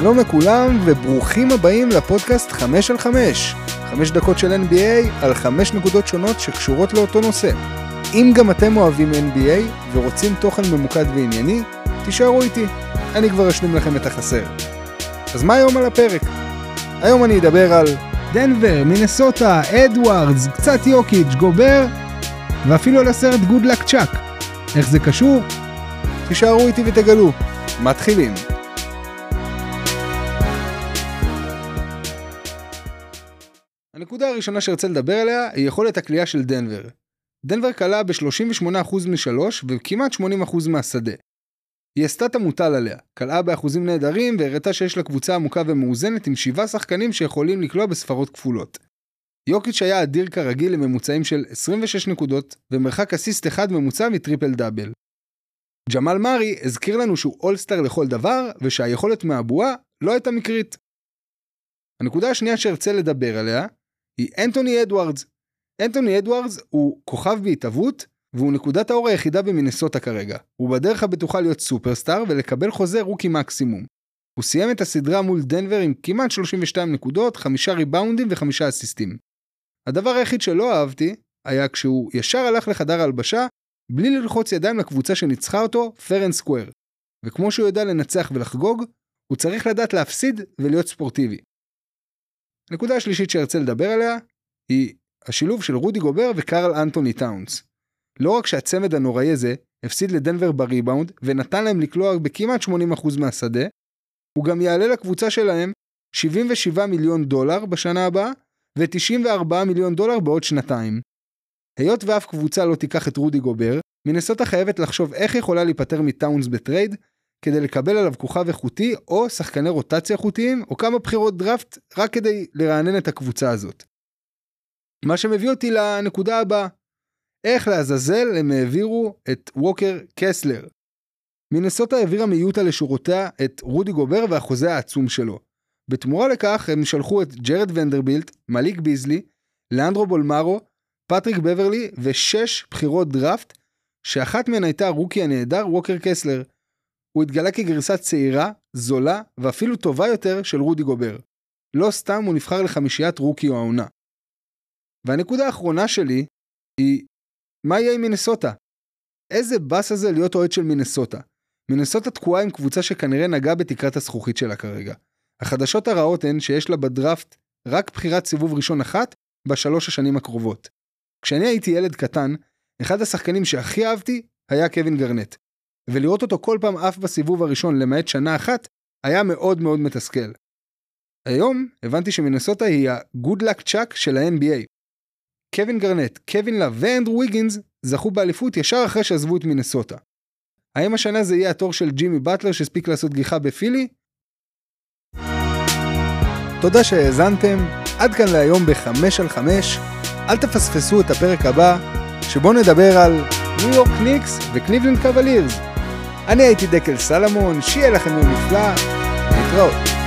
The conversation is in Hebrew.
שלום לכולם וברוכים הבאים לפודקאסט 5 על 5. 5 דקות של NBA על 5 נקודות שונות שקשורות לאותו נושא. אם גם אתם אוהבים NBA ורוצים תוכן ממוקד וענייני, תישארו איתי, אני כבר אשלים לכם את החסר. אז מה היום על הפרק? היום אני אדבר על דנבר, מינסוטה, אדוארדס, קצת יוקיץ', גובר, ואפילו על הסרט גוד לק צ'אק. איך זה קשור? תישארו איתי ותגלו. מתחילים. הנקודה הראשונה שארצה לדבר עליה היא יכולת הכלייה של דנבר. דנבר כלה ב-38% משלוש וכמעט 80% מהשדה. היא עשתה את המוטל עליה, כלאה באחוזים נהדרים והראתה שיש לה קבוצה עמוקה ומאוזנת עם שבעה שחקנים שיכולים לקלוע בספרות כפולות. יוקיץ' היה אדיר כרגיל לממוצעים של 26 נקודות ומרחק אסיסט אחד ממוצע מטריפל דאבל. ג'מאל מארי הזכיר לנו שהוא אולסטאר לכל דבר ושהיכולת מהבועה לא הייתה מקרית. הנקודה השנייה שארצה לדבר עליה היא אנטוני אדוארדס. אנטוני אדוארדס הוא כוכב בהתהוות והוא נקודת האור היחידה במינסוטה כרגע. הוא בדרך הבטוחה להיות סופרסטאר ולקבל חוזה רוקי מקסימום. הוא סיים את הסדרה מול דנבר עם כמעט 32 נקודות, חמישה ריבאונדים וחמישה אסיסטים. הדבר היחיד שלא אהבתי היה כשהוא ישר הלך לחדר הלבשה בלי ללחוץ ידיים לקבוצה שניצחה אותו, פרן סקוואר. וכמו שהוא יודע לנצח ולחגוג, הוא צריך לדעת להפסיד ולהיות ספורטיבי. הנקודה השלישית שארצה לדבר עליה היא השילוב של רודי גובר וקרל אנטוני טאונס. לא רק שהצמד הנוראי הזה הפסיד לדנבר בריבאונד ונתן להם לקלוע בכמעט 80% מהשדה, הוא גם יעלה לקבוצה שלהם 77 מיליון דולר בשנה הבאה ו-94 מיליון דולר בעוד שנתיים. היות ואף קבוצה לא תיקח את רודי גובר, מנסוטה חייבת לחשוב איך יכולה להיפטר מטאונס בטרייד כדי לקבל עליו כוכב איכותי או שחקני רוטציה איכותיים או כמה בחירות דראפט רק כדי לרענן את הקבוצה הזאת. מה שמביא אותי לנקודה הבאה, איך לעזאזל הם העבירו את ווקר קסלר. מינסוטה העבירה מיוטה לשורותיה את רודי גובר והחוזה העצום שלו. בתמורה לכך הם שלחו את ג'רד ונדרבילט, מליק ביזלי, לאנדרו בולמארו, פטריק בברלי ושש בחירות דראפט, שאחת מהן הייתה הרוקי הנהדר ווקר קסלר. הוא התגלה כגרסה צעירה, זולה ואפילו טובה יותר של רודי גובר. לא סתם הוא נבחר לחמישיית רוקי העונה. והנקודה האחרונה שלי היא, מה יהיה עם מינסוטה? איזה באס הזה להיות אוהד של מינסוטה. מינסוטה תקועה עם קבוצה שכנראה נגעה בתקרת הזכוכית שלה כרגע. החדשות הרעות הן שיש לה בדראפט רק בחירת סיבוב ראשון אחת בשלוש השנים הקרובות. כשאני הייתי ילד קטן, אחד השחקנים שהכי אהבתי היה קווין גרנט. ולראות אותו כל פעם עף בסיבוב הראשון למעט שנה אחת, היה מאוד מאוד מתסכל. היום הבנתי שמנסוטה היא ה-good luck chuck של ה-NBA. קווין גרנט, קווין לה ואנדרו ויגינס זכו באליפות ישר אחרי שעזבו את מינסוטה. האם השנה זה יהיה התור של ג'ימי באטלר שהספיק לעשות גיחה בפילי? תודה שהאזנתם, עד כאן להיום בחמש על חמש. אל תפספסו את הפרק הבא, שבו נדבר על ניו יורק ניקס וקליבלנד קוולירס. אני הייתי דקל סלמון, שיהיה לכם יום נפלא, להתראות.